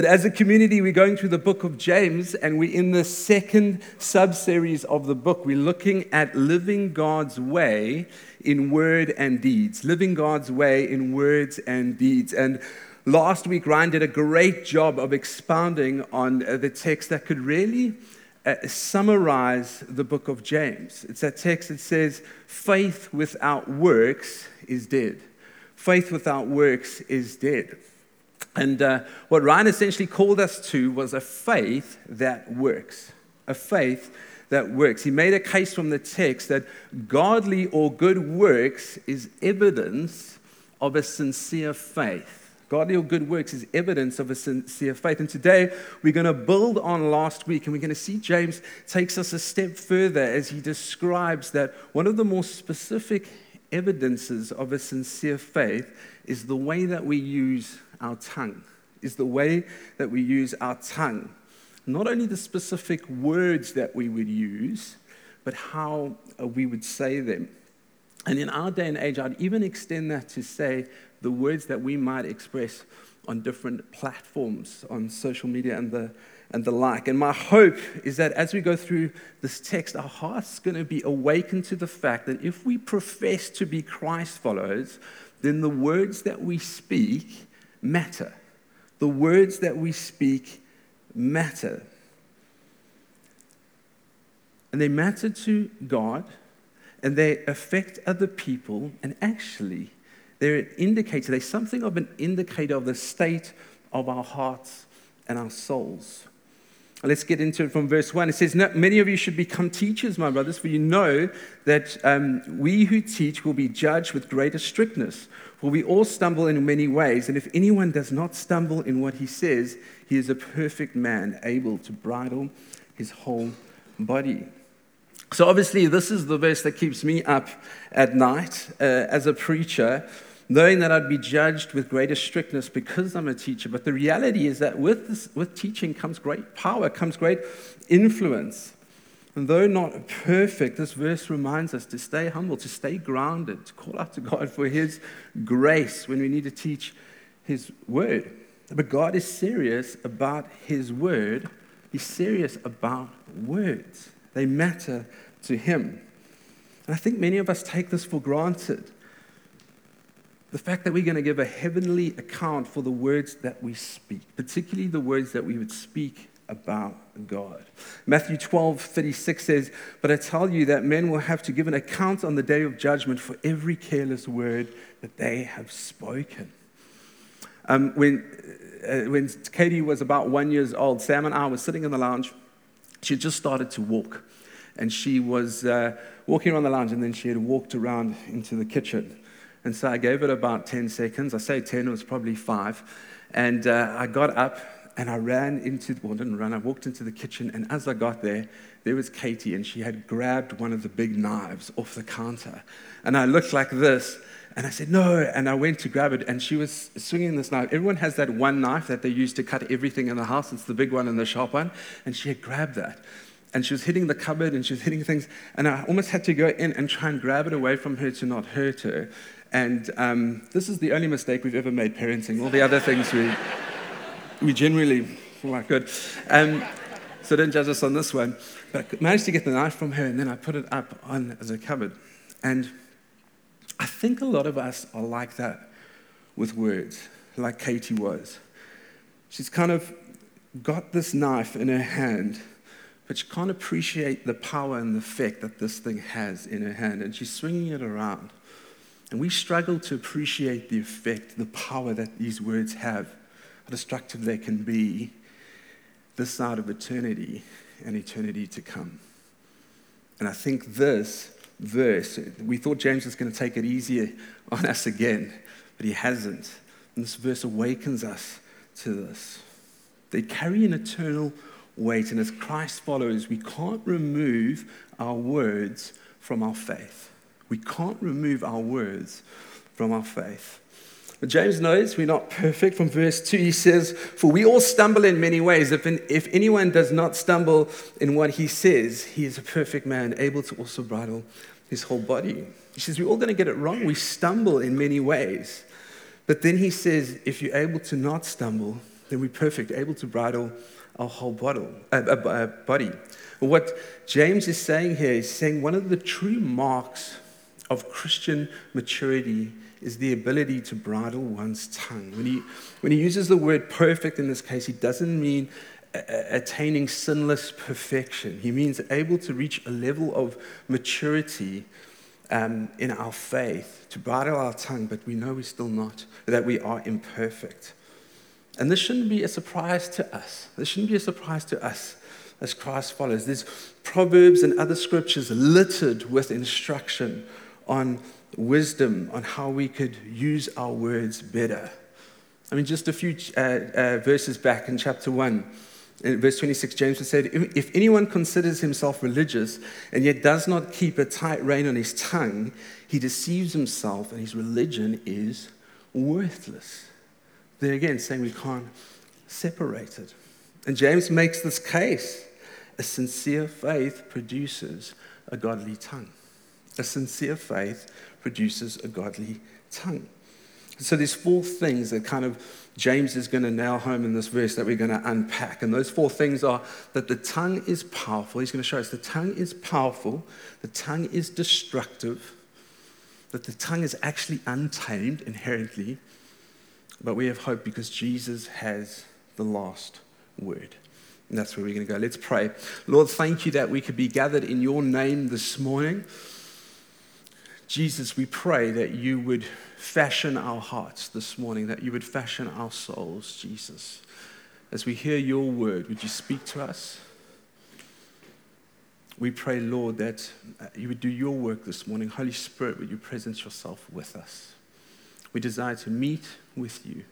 But as a community, we're going through the book of James, and we're in the second sub series of the book. We're looking at living God's way in word and deeds. Living God's way in words and deeds. And last week, Ryan did a great job of expounding on uh, the text that could really uh, summarize the book of James. It's that text that says, faith without works is dead. Faith without works is dead. And uh, what Ryan essentially called us to was a faith that works. A faith that works. He made a case from the text that godly or good works is evidence of a sincere faith. Godly or good works is evidence of a sincere faith. And today we're going to build on last week and we're going to see James takes us a step further as he describes that one of the more specific evidences of a sincere faith is the way that we use our tongue, is the way that we use our tongue. Not only the specific words that we would use, but how uh, we would say them. And in our day and age, I'd even extend that to say the words that we might express on different platforms, on social media and the, and the like. And my hope is that as we go through this text, our hearts going to be awakened to the fact that if we profess to be Christ followers, then the words that we speak matter. The words that we speak matter. And they matter to God, and they affect other people, and actually, they're an indicator, they're something of an indicator of the state of our hearts and our souls. Let's get into it from verse 1. It says, Many of you should become teachers, my brothers, for you know that um, we who teach will be judged with greater strictness. For we all stumble in many ways, and if anyone does not stumble in what he says, he is a perfect man, able to bridle his whole body. So, obviously, this is the verse that keeps me up at night uh, as a preacher knowing that I'd be judged with greater strictness because I'm a teacher. But the reality is that with, this, with teaching comes great power, comes great influence. And though not perfect, this verse reminds us to stay humble, to stay grounded, to call out to God for His grace when we need to teach His word. But God is serious about His word, He's serious about words. They matter to Him. And I think many of us take this for granted the fact that we're going to give a heavenly account for the words that we speak, particularly the words that we would speak about God. Matthew 12, 36 says, But I tell you that men will have to give an account on the day of judgment for every careless word that they have spoken. Um, when, uh, when Katie was about one years old, Sam and I were sitting in the lounge. She just started to walk. And she was uh, walking around the lounge, and then she had walked around into the kitchen. And so I gave it about 10 seconds. I say 10, it was probably five. And uh, I got up and I ran into, well, I didn't run, I walked into the kitchen. And as I got there, there was Katie, and she had grabbed one of the big knives off the counter. And I looked like this. And I said, no. And I went to grab it, and she was swinging this knife. Everyone has that one knife that they use to cut everything in the house. It's the big one and the sharp one. And she had grabbed that. And she was hitting the cupboard and she was hitting things. And I almost had to go in and try and grab it away from her to not hurt her. And um, this is the only mistake we've ever made parenting. All the other things we, we generally quite good. Um, so don't judge us on this one. But I managed to get the knife from her, and then I put it up on as a cupboard. And I think a lot of us are like that with words, like Katie was. She's kind of got this knife in her hand, but she can't appreciate the power and the effect that this thing has in her hand, and she's swinging it around. And we struggle to appreciate the effect, the power that these words have, how destructive they can be this side of eternity and eternity to come. And I think this verse, we thought James was going to take it easier on us again, but he hasn't. And this verse awakens us to this. They carry an eternal weight, and as Christ followers, we can't remove our words from our faith. We can't remove our words from our faith. But James knows we're not perfect. From verse 2, he says, For we all stumble in many ways. If, if anyone does not stumble in what he says, he is a perfect man, able to also bridle his whole body. He says, We're all going to get it wrong. We stumble in many ways. But then he says, If you're able to not stumble, then we're perfect, able to bridle our whole bottle, uh, uh, uh, body. What James is saying here is saying one of the true marks of Christian maturity is the ability to bridle one's tongue. When he, when he uses the word perfect in this case, he doesn't mean attaining sinless perfection. He means able to reach a level of maturity um, in our faith, to bridle our tongue, but we know we're still not, that we are imperfect. And this shouldn't be a surprise to us. This shouldn't be a surprise to us as Christ follows. There's proverbs and other scriptures littered with instruction on wisdom, on how we could use our words better. I mean, just a few uh, uh, verses back in chapter 1, in verse 26, James said, If anyone considers himself religious and yet does not keep a tight rein on his tongue, he deceives himself and his religion is worthless. There again, saying we can't separate it. And James makes this case a sincere faith produces a godly tongue. A sincere faith produces a godly tongue. So there's four things that kind of James is going to nail home in this verse that we're going to unpack. And those four things are that the tongue is powerful. He's going to show us the tongue is powerful, the tongue is destructive, that the tongue is actually untamed inherently, but we have hope because Jesus has the last word. And that's where we're going to go. Let's pray. Lord, thank you that we could be gathered in your name this morning. Jesus, we pray that you would fashion our hearts this morning, that you would fashion our souls, Jesus. As we hear your word, would you speak to us? We pray, Lord, that uh, you would do your work this morning. Holy Spirit, would you presence yourself with us? We desire to meet with you.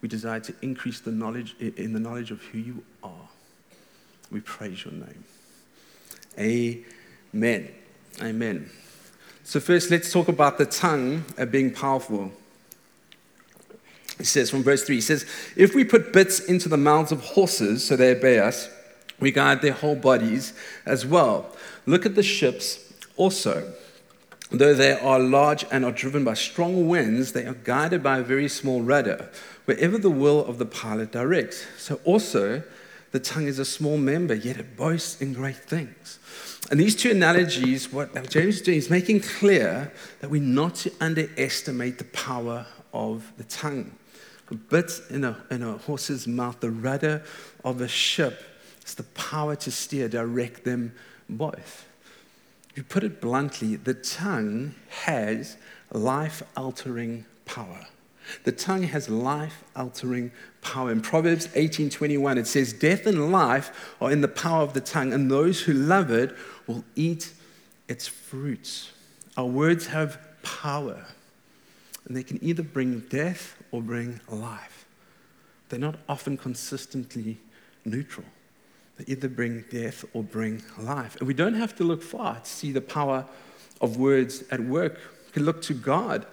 We desire to increase the knowledge in the knowledge of who you are. We praise your name. Amen. Amen. So, first, let's talk about the tongue uh, being powerful. It says from verse 3, he says, If we put bits into the mouths of horses so they obey us, we guide their whole bodies as well. Look at the ships also. Though they are large and are driven by strong winds, they are guided by a very small rudder, wherever the will of the pilot directs. So also, the tongue is a small member, yet it boasts in great things. And these two analogies, what James is doing is making clear that we're not to underestimate the power of the tongue. A bit in a, in a horse's mouth, the rudder of a ship, is the power to steer, direct them both. You put it bluntly, the tongue has life altering power. The tongue has life altering power. In Proverbs 18:21 it says death and life are in the power of the tongue and those who love it will eat its fruits. Our words have power, and they can either bring death or bring life. They're not often consistently neutral. They either bring death or bring life. And we don't have to look far to see the power of words at work. We can look to God.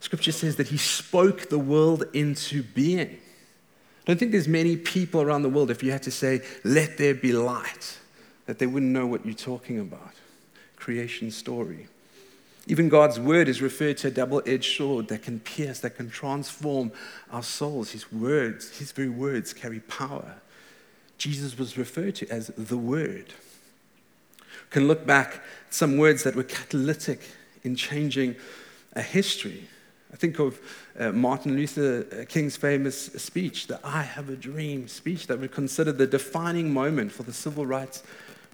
Scripture says that He spoke the world into being. I don't think there's many people around the world, if you had to say, let there be light, that they wouldn't know what you're talking about. Creation story. Even God's word is referred to a double edged sword that can pierce, that can transform our souls. His words, his very words carry power. Jesus was referred to as the Word. Can look back at some words that were catalytic in changing a history. I think of uh, Martin Luther King's famous speech, the I Have a Dream speech, that we consider the defining moment for the civil rights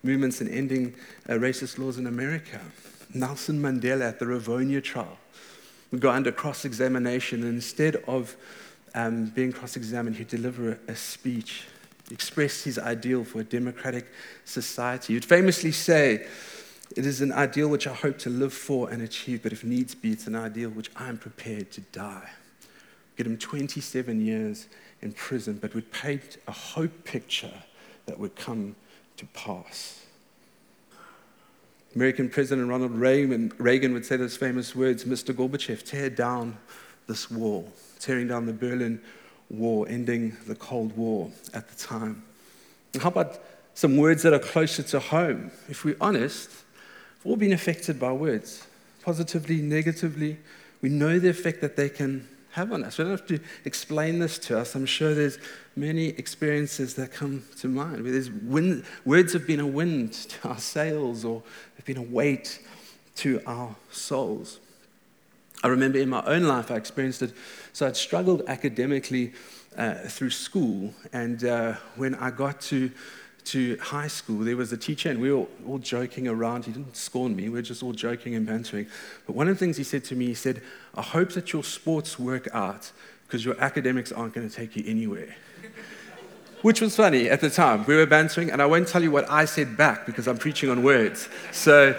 movements in ending uh, racist laws in America. Nelson Mandela at the Rivonia trial would go under cross examination, and instead of um, being cross examined, he'd deliver a, a speech, express his ideal for a democratic society. He'd famously say, It is an ideal which I hope to live for and achieve, but if needs be, it's an ideal which I am prepared to die. Get him 27 years in prison, but would paint a hope picture that would come to pass. American President Ronald Reagan, would say those famous words Mr. Gorbachev, tear down this wall, tearing down the Berlin Wall, ending the Cold War at the time. And how about some words that are closer to home? If we're honest, we've all been affected by words, positively, negatively. We know the effect that they can have on us. We don't have to explain this to us. I'm sure there's many experiences that come to mind where there's wind, words have been a wind to our sails or have been a weight to our souls. I remember in my own life, I experienced it. So I'd struggled academically uh, through school, and uh, when I got to to high school, there was a teacher, and we were all joking around. He didn't scorn me, we were just all joking and bantering. But one of the things he said to me, he said, I hope that your sports work out because your academics aren't going to take you anywhere. Which was funny at the time. We were bantering, and I won't tell you what I said back because I'm preaching on words. So,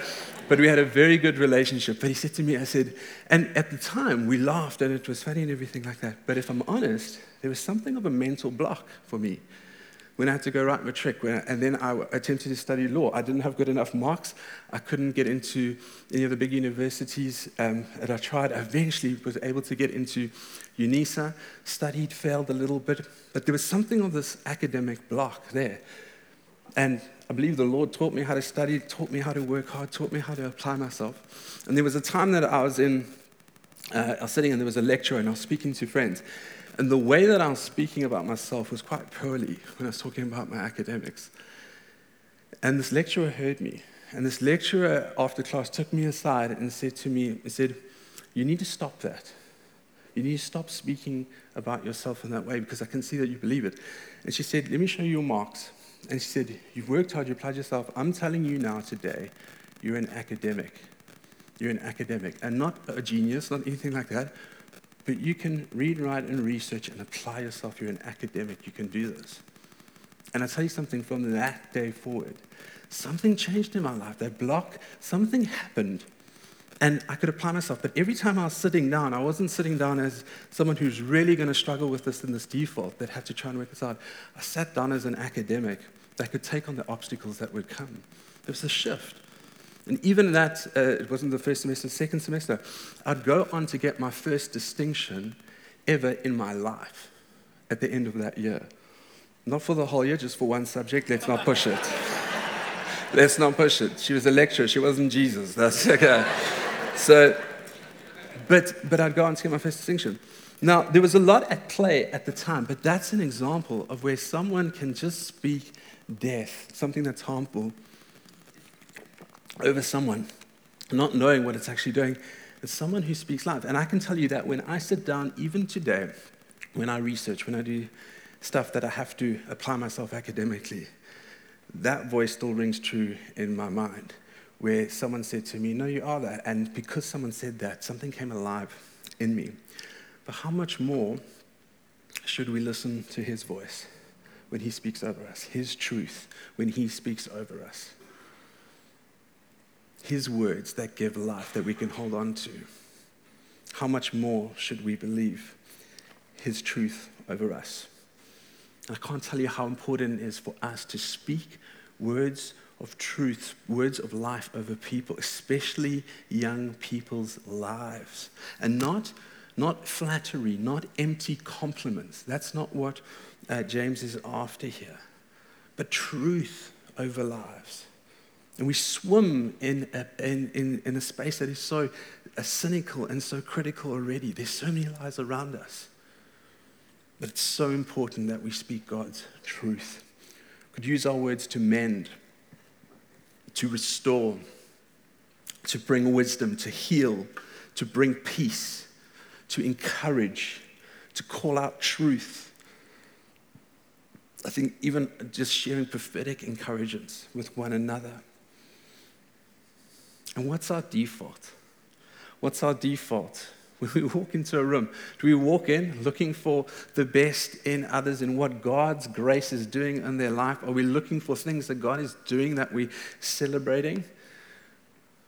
but we had a very good relationship. But he said to me, I said, and at the time we laughed and it was funny and everything like that. But if I'm honest, there was something of a mental block for me when I had to go write matric, I, and then I attempted to study law. I didn't have good enough marks. I couldn't get into any of the big universities um, that I tried. I eventually was able to get into UNISA, studied, failed a little bit, but there was something of this academic block there. And I believe the Lord taught me how to study, taught me how to work hard, taught me how to apply myself. And there was a time that I was in, uh, I was sitting and there was a lecture and I was speaking to friends. And the way that I was speaking about myself was quite poorly when I was talking about my academics. And this lecturer heard me. And this lecturer, after class, took me aside and said to me, he said, You need to stop that. You need to stop speaking about yourself in that way because I can see that you believe it. And she said, Let me show you your marks. And she said, You've worked hard, you applied yourself. I'm telling you now today, you're an academic. You're an academic. And not a genius, not anything like that, but you can read, write, and research and apply yourself. You're an academic. You can do this. And I tell you something from that day forward, something changed in my life. That block, something happened. And I could apply myself. But every time I was sitting down, I wasn't sitting down as someone who's really going to struggle with this in this default that had to try and work this out. I sat down as an academic that could take on the obstacles that would come. There was a shift. And even that, uh, it wasn't the first semester, second semester, I'd go on to get my first distinction ever in my life at the end of that year. Not for the whole year, just for one subject. Let's not push it. Let's not push it. She was a lecturer, she wasn't Jesus. That's okay. So, but, but I'd go on to get my first distinction. Now, there was a lot at play at the time, but that's an example of where someone can just speak death, something that's harmful, over someone, not knowing what it's actually doing. It's someone who speaks life. And I can tell you that when I sit down, even today, when I research, when I do stuff that I have to apply myself academically, that voice still rings true in my mind. Where someone said to me, No, you are that. And because someone said that, something came alive in me. But how much more should we listen to his voice when he speaks over us, his truth when he speaks over us? His words that give life that we can hold on to. How much more should we believe His truth over us? I can't tell you how important it is for us to speak words of truth, words of life over people, especially young people's lives. And not, not flattery, not empty compliments. That's not what uh, James is after here. But truth over lives. And we swim in a, in, in, in a space that is so uh, cynical and so critical already. There's so many lies around us. But it's so important that we speak God's truth. Could use our words to mend, to restore, to bring wisdom, to heal, to bring peace, to encourage, to call out truth. I think even just sharing prophetic encouragements with one another. And what's our default? What's our default? When we walk into a room, do we walk in looking for the best in others and what God's grace is doing in their life? Are we looking for things that God is doing that we're celebrating?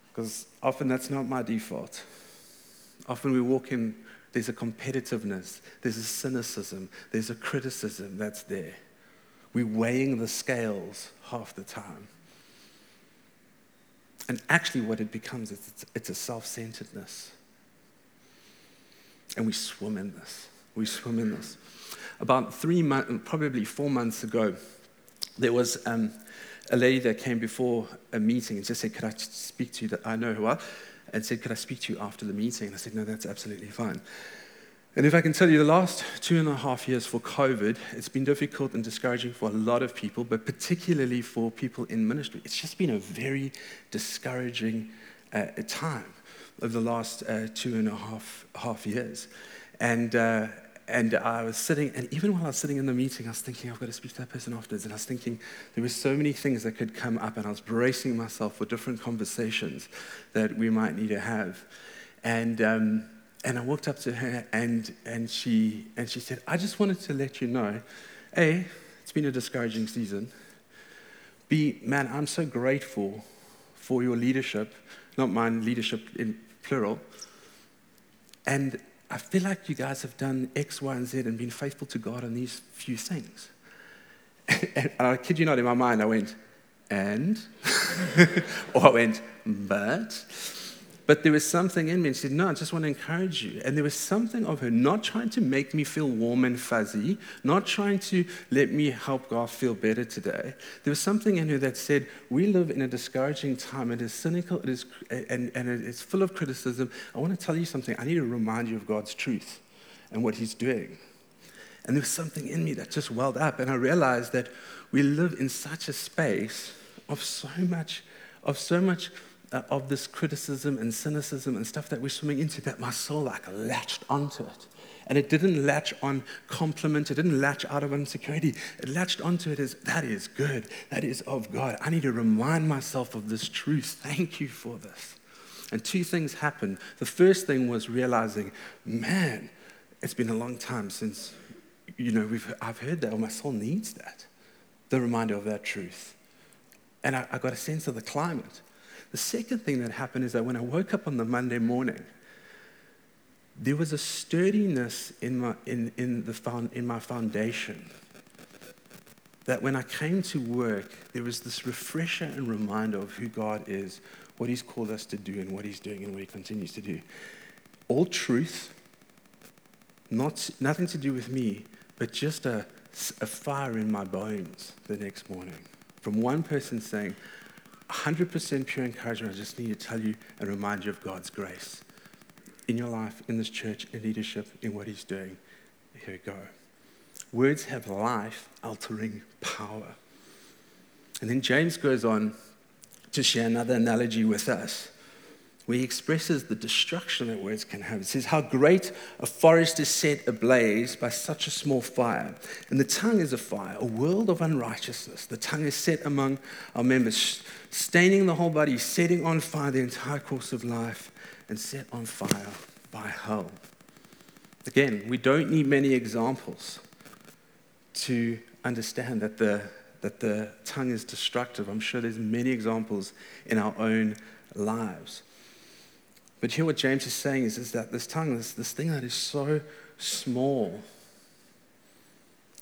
Because often that's not my default. Often we walk in, there's a competitiveness, there's a cynicism, there's a criticism that's there. We're weighing the scales half the time. And actually, what it becomes is it's, it's a self centeredness. And we swim in this. We swim in this. About three months, probably four months ago, there was um, a lady that came before a meeting and just said, Could I speak to you? That I know her well. And said, Could I speak to you after the meeting? And I said, No, that's absolutely fine. And if I can tell you, the last two and a half years for COVID, it's been difficult and discouraging for a lot of people, but particularly for people in ministry. It's just been a very discouraging uh, time over the last uh, two and a half, half years. And, uh, and I was sitting, and even while I was sitting in the meeting, I was thinking, I've got to speak to that person afterwards. And I was thinking, there were so many things that could come up, and I was bracing myself for different conversations that we might need to have. And, um, and I walked up to her and, and, she, and she said, I just wanted to let you know A, it's been a discouraging season. B, man, I'm so grateful for your leadership, not mine, leadership in plural. And I feel like you guys have done X, Y, and Z and been faithful to God on these few things. and I kid you not, in my mind, I went, and? or I went, but? But there was something in me and she said, No, I just want to encourage you. And there was something of her not trying to make me feel warm and fuzzy, not trying to let me help God feel better today. There was something in her that said, We live in a discouraging time. It is cynical, it is, and, and it's full of criticism. I want to tell you something. I need to remind you of God's truth and what He's doing. And there was something in me that just welled up. And I realized that we live in such a space of so much, of so much Uh, of this criticism and cynicism and stuff that we're swimming into that my soul like latched onto it. And it didn't latch on compliment, it didn't latch out of insecurity. It latched onto it as that is good, that is of God. I need to remind myself of this truth. Thank you for this. And two things happened. The first thing was realizing, man, it's been a long time since, you know, we've, I've heard that, or my soul needs that. The reminder of that truth. And I, I got a sense of the climate. The second thing that happened is that when I woke up on the Monday morning, there was a sturdiness in my, in, in, the in my foundation that when I came to work, there was this refresher and reminder of who God is, what He's called us to do, and what He's doing and what He continues to do. All truth, not, nothing to do with me, but just a, a fire in my bones the next morning. From one person saying, 100% pure encouragement. I just need to tell you and remind you of God's grace in your life, in this church, in leadership, in what He's doing. Here we go. Words have life altering power. And then James goes on to share another analogy with us where he expresses the destruction that words can have. It says, How great a forest is set ablaze by such a small fire. And the tongue is a fire, a world of unrighteousness. The tongue is set among our members, staining the whole body, setting on fire the entire course of life, and set on fire by hell. Again, we don't need many examples to understand that the, that the tongue is destructive. I'm sure there's many examples in our own lives. But here what James is saying is, is that this tongue, this, this thing that is so small,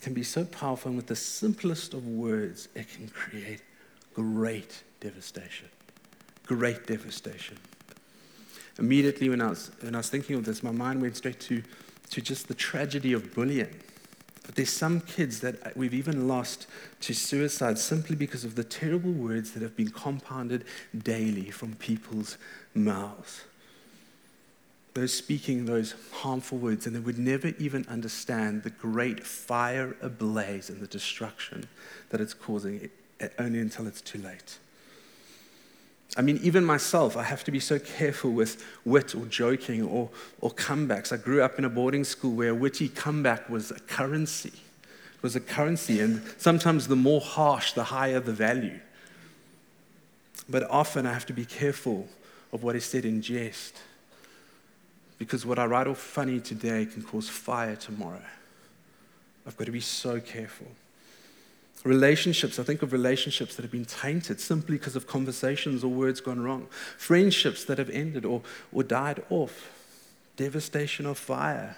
can be so powerful, and with the simplest of words, it can create great devastation. Great devastation. Immediately, when I was, when I was thinking of this, my mind went straight to, to just the tragedy of bullying. But there's some kids that we've even lost to suicide simply because of the terrible words that have been compounded daily from people's mouths those speaking those harmful words, and they would never even understand the great fire ablaze and the destruction that it's causing, only until it's too late. I mean, even myself, I have to be so careful with wit or joking or, or comebacks. I grew up in a boarding school where a witty comeback was a currency. It was a currency, and sometimes the more harsh, the higher the value. But often I have to be careful of what is said in jest because what I write off funny today can cause fire tomorrow. I've got to be so careful. Relationships, I think of relationships that have been tainted simply because of conversations or words gone wrong. Friendships that have ended or, or died off. Devastation of fire.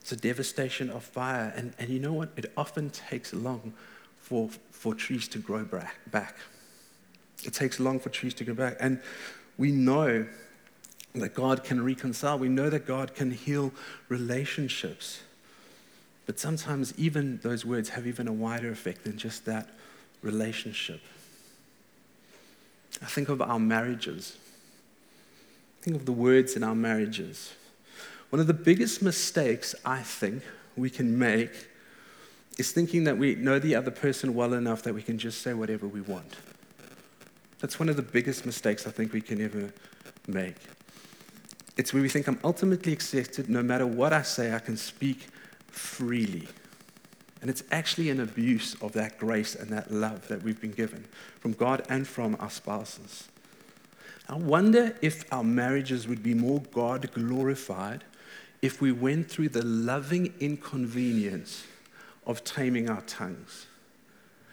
It's a devastation of fire. And, and you know what? It often takes long for, for trees to grow back. It takes long for trees to grow back. And we know that God can reconcile. We know that God can heal relationships. But sometimes even those words have even a wider effect than just that relationship. I think of our marriages. Think of the words in our marriages. One of the biggest mistakes I think we can make is thinking that we know the other person well enough that we can just say whatever we want. That's one of the biggest mistakes I think we can ever make. It's where we think I'm ultimately accepted no matter what I say, I can speak freely. And it's actually an abuse of that grace and that love that we've been given from God and from our spouses. I wonder if our marriages would be more God glorified if we went through the loving inconvenience of taming our tongues.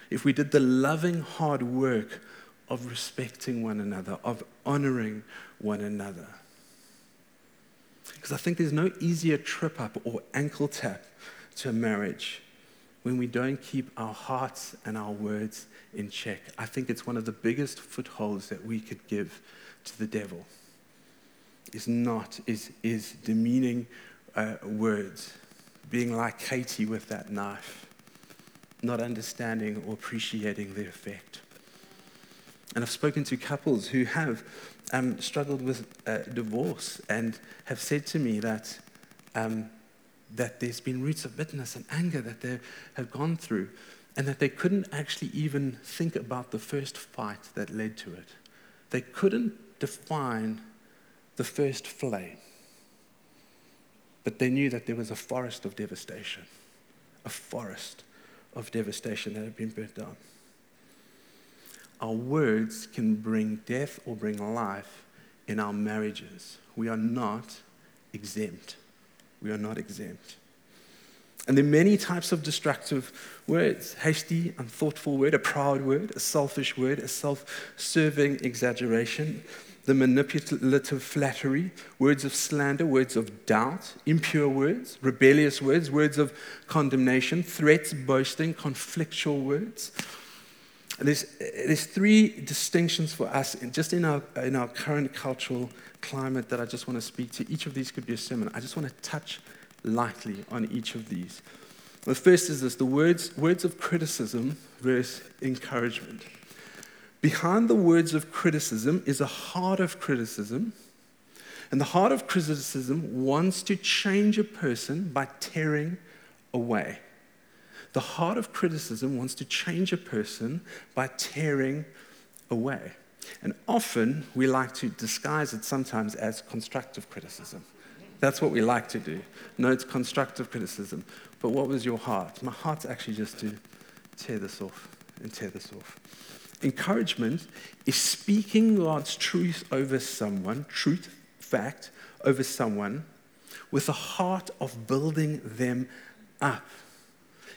If we did the loving hard work of respecting one another, of honoring one another. Because I think there's no easier trip up or ankle tap to a marriage when we don't keep our hearts and our words in check. I think it's one of the biggest footholds that we could give to the devil. Is not, is, is demeaning uh, words, being like Katie with that knife, not understanding or appreciating the effect. And I've spoken to couples who have um, struggled with uh, divorce and have said to me that, um, that there's been roots of bitterness and anger that they have gone through, and that they couldn't actually even think about the first fight that led to it. They couldn't define the first flame, but they knew that there was a forest of devastation, a forest of devastation that had been burnt down our words can bring death or bring life in our marriages. We are not exempt. We are not exempt. And there are many types of destructive words hasty, unthoughtful word, a proud word, a selfish word, a self serving exaggeration, the manipulative flattery, words of slander, words of doubt, impure words, rebellious words, words of condemnation, threats, boasting, conflictual words there's, there's three distinctions for us in, just in our, in our current cultural climate that I just want to speak to. Each of these could be a sermon. I just want to touch lightly on each of these. The first is this the words, words of criticism versus encouragement. Behind the words of criticism is a heart of criticism. And the heart of criticism wants to change a person by tearing away. The heart of criticism wants to change a person by tearing away. And often we like to disguise it sometimes as constructive criticism. That's what we like to do. No, it's constructive criticism. But what was your heart? My heart's actually just to tear this off and tear this off. Encouragement is speaking God's truth over someone, truth, fact, over someone, with a heart of building them up.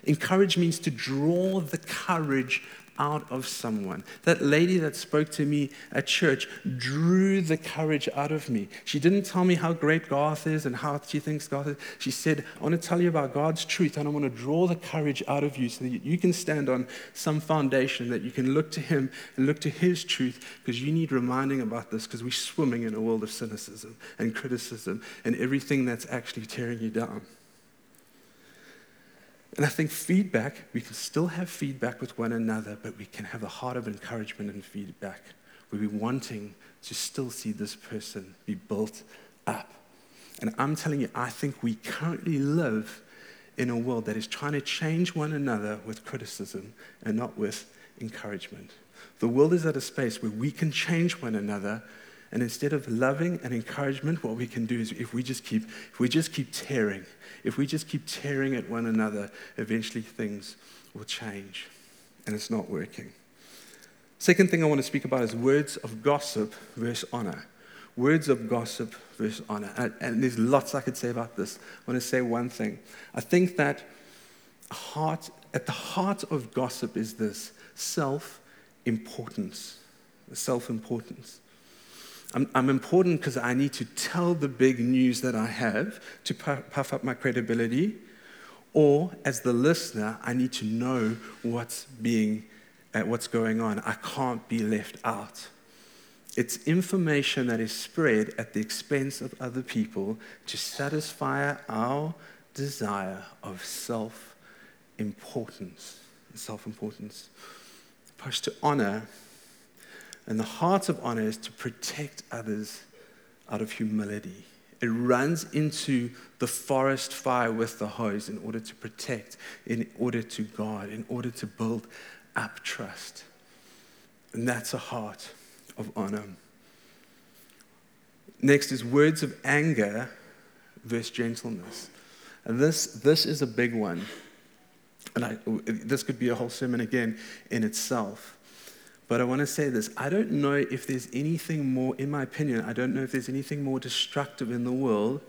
Encourage means to draw the courage out of someone. That lady that spoke to me at church drew the courage out of me. She didn't tell me how great Garth is and how she thinks Garth is. She said, I want to tell you about God's truth and I want to draw the courage out of you so that you can stand on some foundation that you can look to Him and look to His truth because you need reminding about this because we're swimming in a world of cynicism and criticism and everything that's actually tearing you down. And I think feedback, we can still have feedback with one another, but we can have a heart of encouragement and feedback. We be wanting to still see this person be built up. And I'm telling you, I think we currently live in a world that is trying to change one another with criticism and not with encouragement. The world is at a space where we can change one another and instead of loving and encouragement, what we can do is if we just keep, if we just keep tearing, if we just keep tearing at one another, eventually things will change. And it's not working. Second thing I want to speak about is words of gossip versus honor. Words of gossip versus honor. And, and there's lots I could say about this. I want to say one thing. I think that heart, at the heart of gossip is this self importance. Self importance. I'm, I'm important because I need to tell the big news that I have to puff up my credibility. Or as the listener, I need to know what's being, uh, what's going on. I can't be left out. It's information that is spread at the expense of other people to satisfy our desire of self importance. Self importance. Opposed to honor and the heart of honor is to protect others out of humility. It runs into the forest fire with the hose in order to protect, in order to guard, in order to build up trust. And that's a heart of honor. Next is words of anger versus gentleness. And this, this is a big one. And I, this could be a whole sermon again in itself. But I want to say this I don't know if there's anything more, in my opinion, I don't know if there's anything more destructive in the world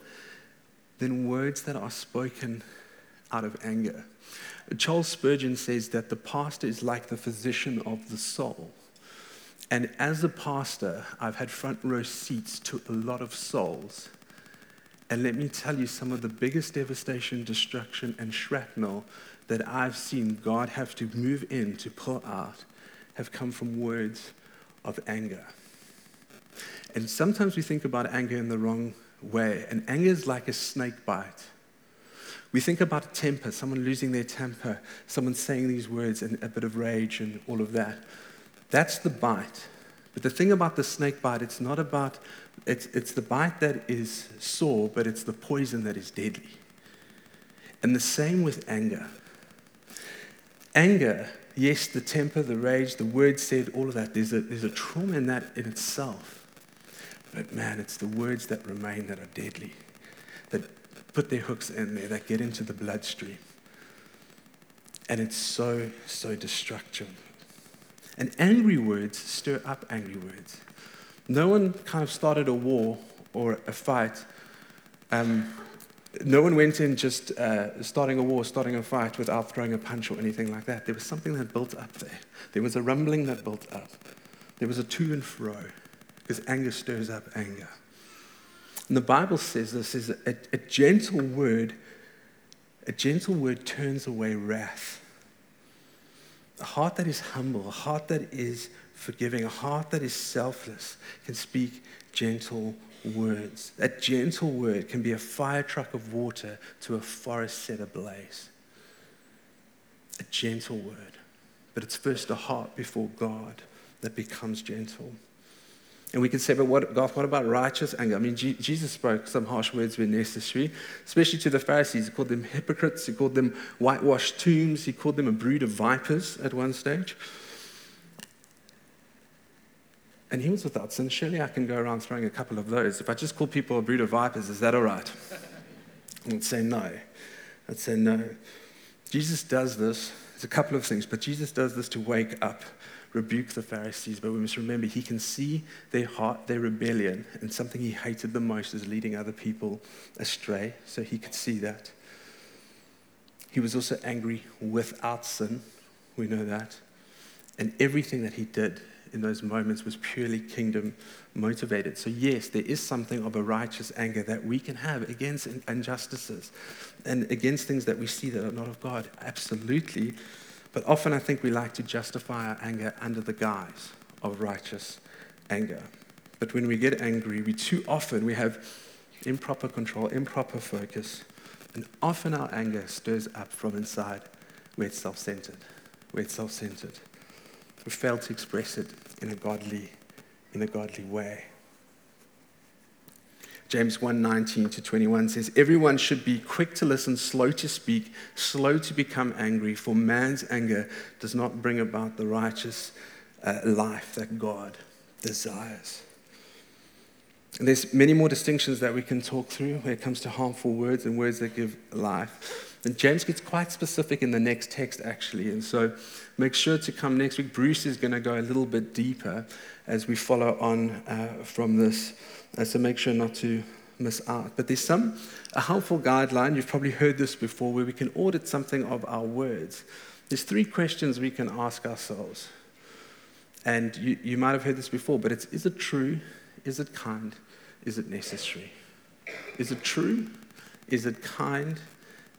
than words that are spoken out of anger. Charles Spurgeon says that the pastor is like the physician of the soul. And as a pastor, I've had front row seats to a lot of souls. And let me tell you, some of the biggest devastation, destruction, and shrapnel that I've seen God have to move in to pull out have come from words of anger. And sometimes we think about anger in the wrong way. And anger is like a snake bite. We think about temper, someone losing their temper, someone saying these words and a bit of rage and all of that. That's the bite. But the thing about the snake bite, it's not about, it's, it's the bite that is sore, but it's the poison that is deadly. And the same with anger. Anger, yes, the temper, the rage, the word said, all of that, there's a, there's a trauma in that in itself. But man, it's the words that remain that are deadly, that put their hooks in there, that get into the bloodstream. And it's so, so destructive. And angry words stir up angry words. No one kind of started a war or a fight. Um, no one went in just uh, starting a war, starting a fight without throwing a punch or anything like that. There was something that built up there. There was a rumbling that built up. There was a to and fro because anger stirs up anger. And the Bible says this is a, a gentle word, a gentle word turns away wrath. A heart that is humble, a heart that is forgiving, a heart that is selfless can speak gentle words. That gentle word can be a fire truck of water to a forest set ablaze. A gentle word. But it's first a heart before God that becomes gentle. And we can say, but what, God, what about righteous anger? I mean, G- Jesus spoke some harsh words when necessary, especially to the Pharisees. He called them hypocrites, he called them whitewashed tombs, he called them a brood of vipers at one stage. And he was without sin. Surely I can go around throwing a couple of those. If I just call people a brood of vipers, is that all right? I would say no. I'd say no. Jesus does this. There's a couple of things, but Jesus does this to wake up rebuke the Pharisees, but we must remember he can see their heart, their rebellion, and something he hated the most is leading other people astray. So he could see that. He was also angry without sin. We know that. And everything that he did in those moments was purely kingdom motivated. So, yes, there is something of a righteous anger that we can have against injustices and against things that we see that are not of God. Absolutely. But often I think we like to justify our anger under the guise of righteous anger. But when we get angry, we too often we have improper control, improper focus, and often our anger stirs up from inside where it's self-centered, where it's self-centered. We fail to express it in a godly, in a godly way. James 1 19 to 21 says, Everyone should be quick to listen, slow to speak, slow to become angry, for man's anger does not bring about the righteous uh, life that God desires. And there's many more distinctions that we can talk through when it comes to harmful words and words that give life. And James gets quite specific in the next text, actually. And so make sure to come next week. Bruce is going to go a little bit deeper as we follow on uh, from this. Uh, so make sure not to miss out. But there's some, a helpful guideline, you've probably heard this before, where we can audit something of our words. There's three questions we can ask ourselves. And you, you might have heard this before, but it's is it true? Is it kind? Is it necessary? Is it true? Is it kind?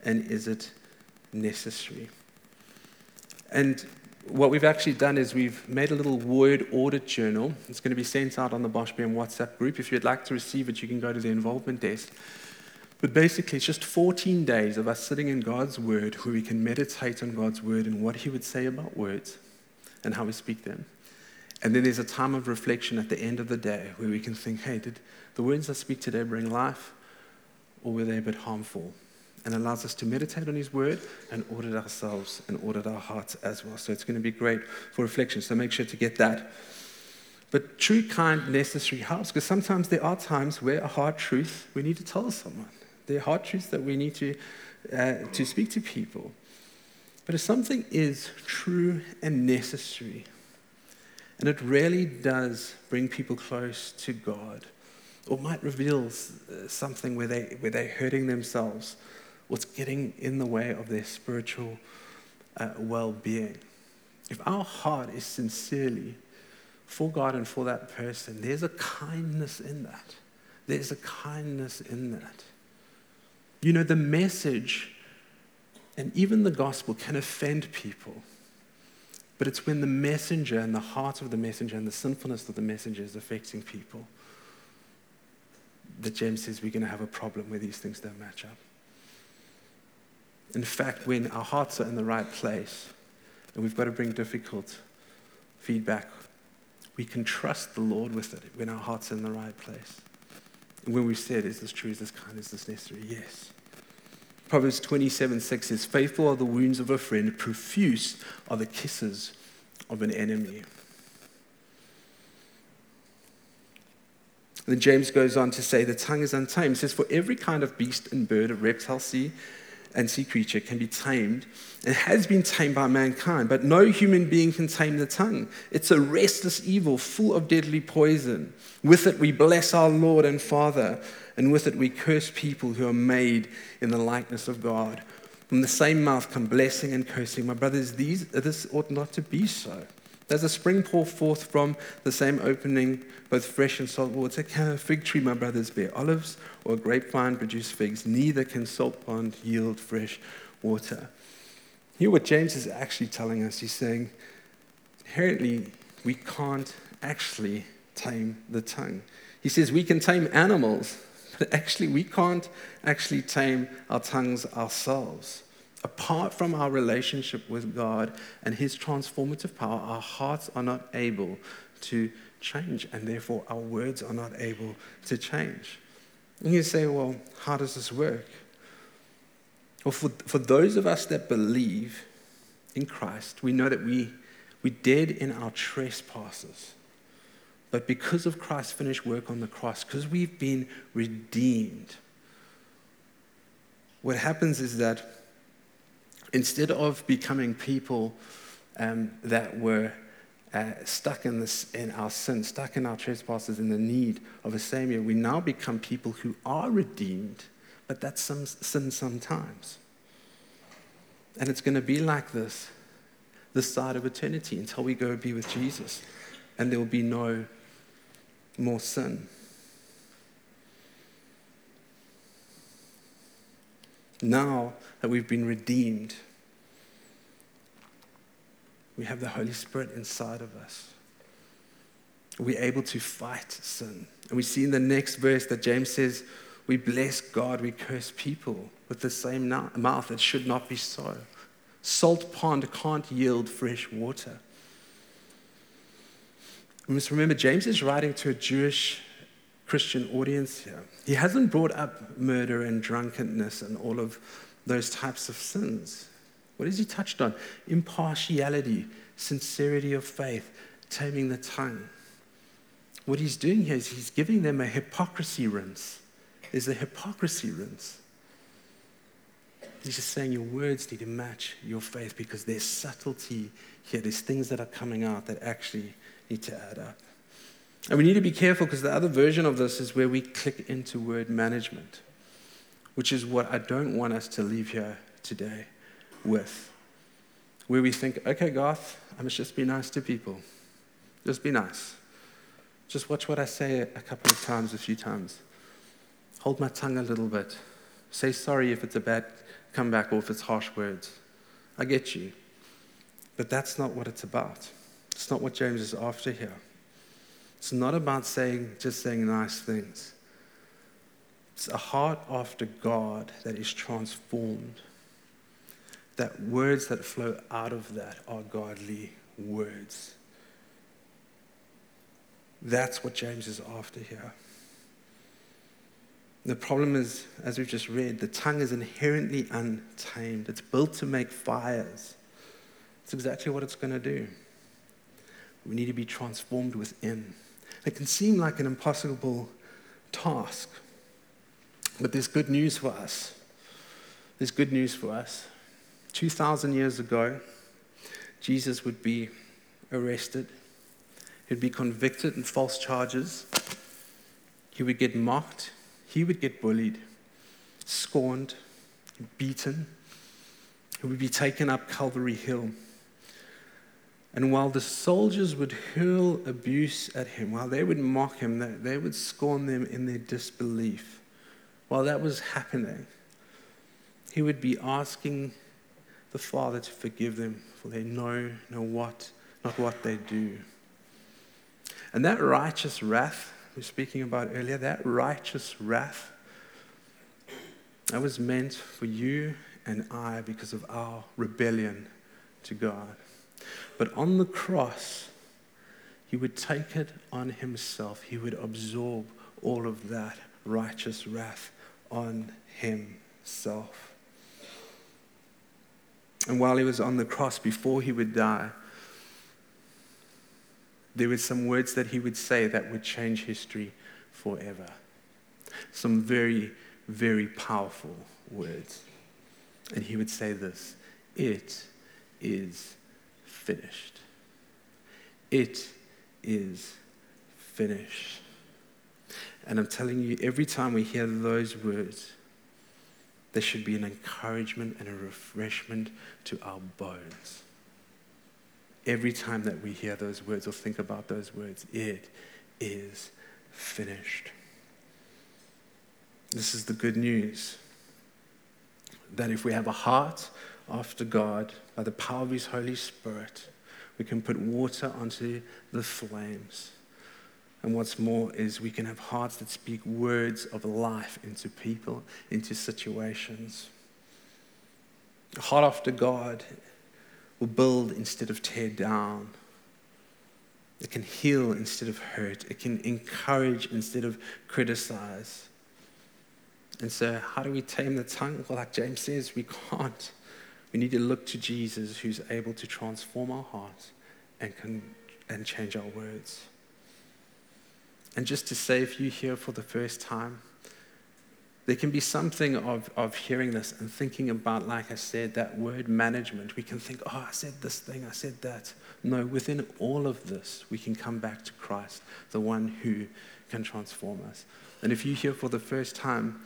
And is it necessary? And what we've actually done is we've made a little word audit journal. It's going to be sent out on the Bosch BM WhatsApp group. If you'd like to receive it, you can go to the involvement desk. But basically, it's just 14 days of us sitting in God's Word where we can meditate on God's Word and what He would say about words and how we speak them. And then there's a time of reflection at the end of the day where we can think, hey, did the words I speak today bring life or were they a bit harmful? And allows us to meditate on His Word and audit ourselves and audit our hearts as well. So it's going to be great for reflection. So make sure to get that. But true, kind, necessary helps because sometimes there are times where a hard truth we need to tell someone. There are hard truths that we need to, uh, to speak to people. But if something is true and necessary, and it really does bring people close to God, or might reveal uh, something where, they, where they're hurting themselves, what's getting in the way of their spiritual uh, well being. If our heart is sincerely for God and for that person, there's a kindness in that. There's a kindness in that. You know, the message and even the gospel can offend people. But it's when the messenger and the heart of the messenger and the sinfulness of the messenger is affecting people that James says we're going to have a problem where these things don't match up. In fact, when our hearts are in the right place and we've got to bring difficult feedback, we can trust the Lord with it when our hearts are in the right place. And when we said, Is this true? Is this kind? Is this necessary? Yes. Proverbs 27 6 says, Faithful are the wounds of a friend, profuse are the kisses of an enemy. Then James goes on to say, The tongue is untamed. He says, For every kind of beast and bird, of reptile, sea, and sea creature can be tamed and has been tamed by mankind, but no human being can tame the tongue. It's a restless evil full of deadly poison. With it we bless our Lord and Father and with it we curse people who are made in the likeness of God. From the same mouth come blessing and cursing. My brothers, these, this ought not to be so. Does a spring pour forth from the same opening both fresh and salt water? Can a fig tree, my brothers, bear olives, or a grapevine produce figs? Neither can salt pond yield fresh water. Hear what James is actually telling us. He's saying, inherently, we can't actually tame the tongue. He says we can tame animals, but actually, we can't actually tame our tongues ourselves. Apart from our relationship with God and His transformative power, our hearts are not able to change, and therefore our words are not able to change. And you say, well, how does this work? Well, for, for those of us that believe in Christ, we know that we, we dead in our trespasses. But because of Christ's finished work on the cross, because we've been redeemed, what happens is that instead of becoming people um, that were uh, stuck in, this, in our sin, stuck in our trespasses, in the need of a Savior, we now become people who are redeemed, but that's some sin sometimes. And it's going to be like this this side of eternity until we go be with Jesus. And there will be no more sin. Now that we've been redeemed, we have the Holy Spirit inside of us. We're able to fight sin. And we see in the next verse that James says, We bless God, we curse people with the same mouth. It should not be so. Salt pond can't yield fresh water. We must remember James is writing to a Jewish Christian audience here. He hasn't brought up murder and drunkenness and all of those types of sins. What has he touched on? Impartiality, sincerity of faith, taming the tongue. What he's doing here is he's giving them a hypocrisy rinse. There's a hypocrisy rinse. He's just saying your words need to match your faith because there's subtlety here. There's things that are coming out that actually need to add up. And we need to be careful because the other version of this is where we click into word management, which is what I don't want us to leave here today with. Where we think, okay, Garth, I must just be nice to people. Just be nice. Just watch what I say a couple of times, a few times. Hold my tongue a little bit. Say sorry if it's a bad comeback or if it's harsh words. I get you. But that's not what it's about. It's not what James is after here. It's not about saying just saying nice things. It's a heart after God that is transformed. That words that flow out of that are godly words. That's what James is after here. The problem is, as we've just read, the tongue is inherently untamed. It's built to make fires. It's exactly what it's going to do. We need to be transformed within. It can seem like an impossible task, but there's good news for us. There's good news for us. 2,000 years ago, Jesus would be arrested, he'd be convicted in false charges, he would get mocked, he would get bullied, scorned, beaten, he would be taken up Calvary Hill. And while the soldiers would hurl abuse at him, while they would mock him, they would scorn them in their disbelief, while that was happening, he would be asking the Father to forgive them, for they know, know what, not what they do. And that righteous wrath we were speaking about earlier, that righteous wrath, that was meant for you and I because of our rebellion to God. But on the cross, he would take it on himself. He would absorb all of that righteous wrath on himself. And while he was on the cross, before he would die, there were some words that he would say that would change history forever. Some very, very powerful words. And he would say this It is finished. It is finished. And I'm telling you, every time we hear those words, there should be an encouragement and a refreshment to our bones. Every time that we hear those words or think about those words, it is finished. This is the good news that if we have a heart after God, by the power of His Holy Spirit, we can put water onto the flames. And what's more is we can have hearts that speak words of life into people, into situations. A heart after God will build instead of tear down. It can heal instead of hurt. It can encourage instead of criticize. And so, how do we tame the tongue? Well, like James says, we can't. We need to look to Jesus who's able to transform our hearts and, can, and change our words. And just to say, if you hear for the first time, there can be something of, of hearing this and thinking about, like I said, that word management. We can think, oh, I said this thing, I said that. No, within all of this, we can come back to Christ, the one who can transform us. And if you hear for the first time,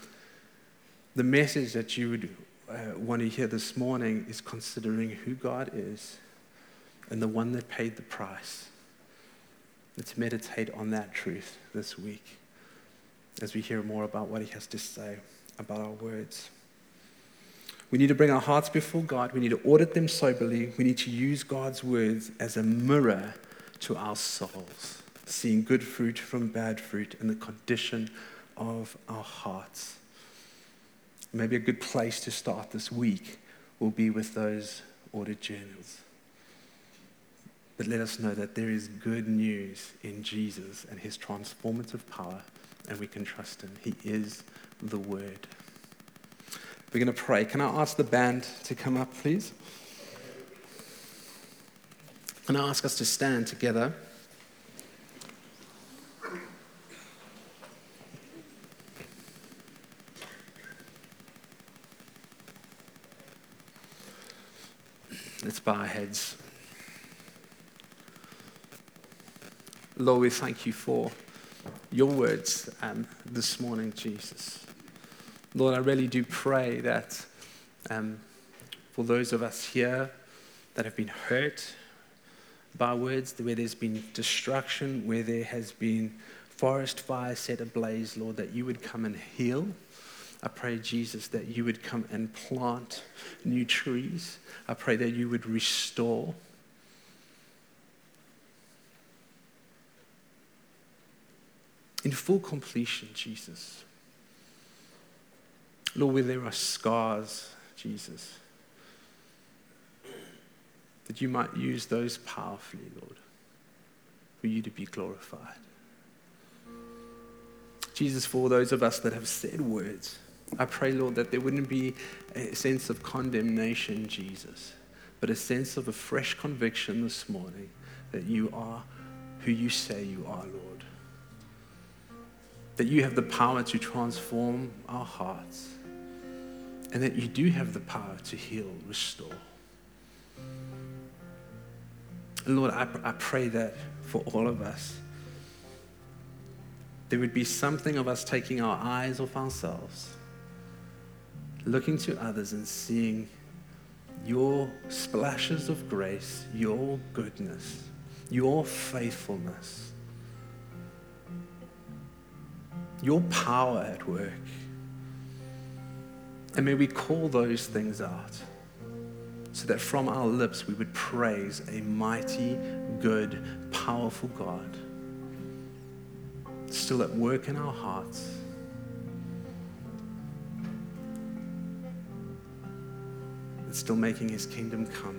the message that you would uh, want to hear this morning is considering who God is and the one that paid the price. Let's meditate on that truth this week as we hear more about what He has to say about our words. We need to bring our hearts before God. We need to audit them soberly. We need to use God's words as a mirror to our souls, seeing good fruit from bad fruit and the condition of our hearts. Maybe a good place to start this week will be with those audit journals. But let us know that there is good news in Jesus and his transformative power, and we can trust him. He is the Word. We're going to pray. Can I ask the band to come up, please? And I ask us to stand together. Bow our heads. Lord, we thank you for your words um, this morning, Jesus. Lord, I really do pray that um, for those of us here that have been hurt by words, where there's been destruction, where there has been forest fire set ablaze, Lord, that you would come and heal I pray, Jesus, that you would come and plant new trees. I pray that you would restore. In full completion, Jesus. Lord, where there are scars, Jesus, that you might use those powerfully, Lord, for you to be glorified. Jesus, for those of us that have said words, I pray, Lord, that there wouldn't be a sense of condemnation, Jesus, but a sense of a fresh conviction this morning that you are who you say you are, Lord. That you have the power to transform our hearts, and that you do have the power to heal, restore. Lord, I, I pray that for all of us, there would be something of us taking our eyes off ourselves, looking to others and seeing your splashes of grace, your goodness, your faithfulness, your power at work. And may we call those things out so that from our lips we would praise a mighty, good, powerful God still at work in our hearts. It's still making his kingdom come.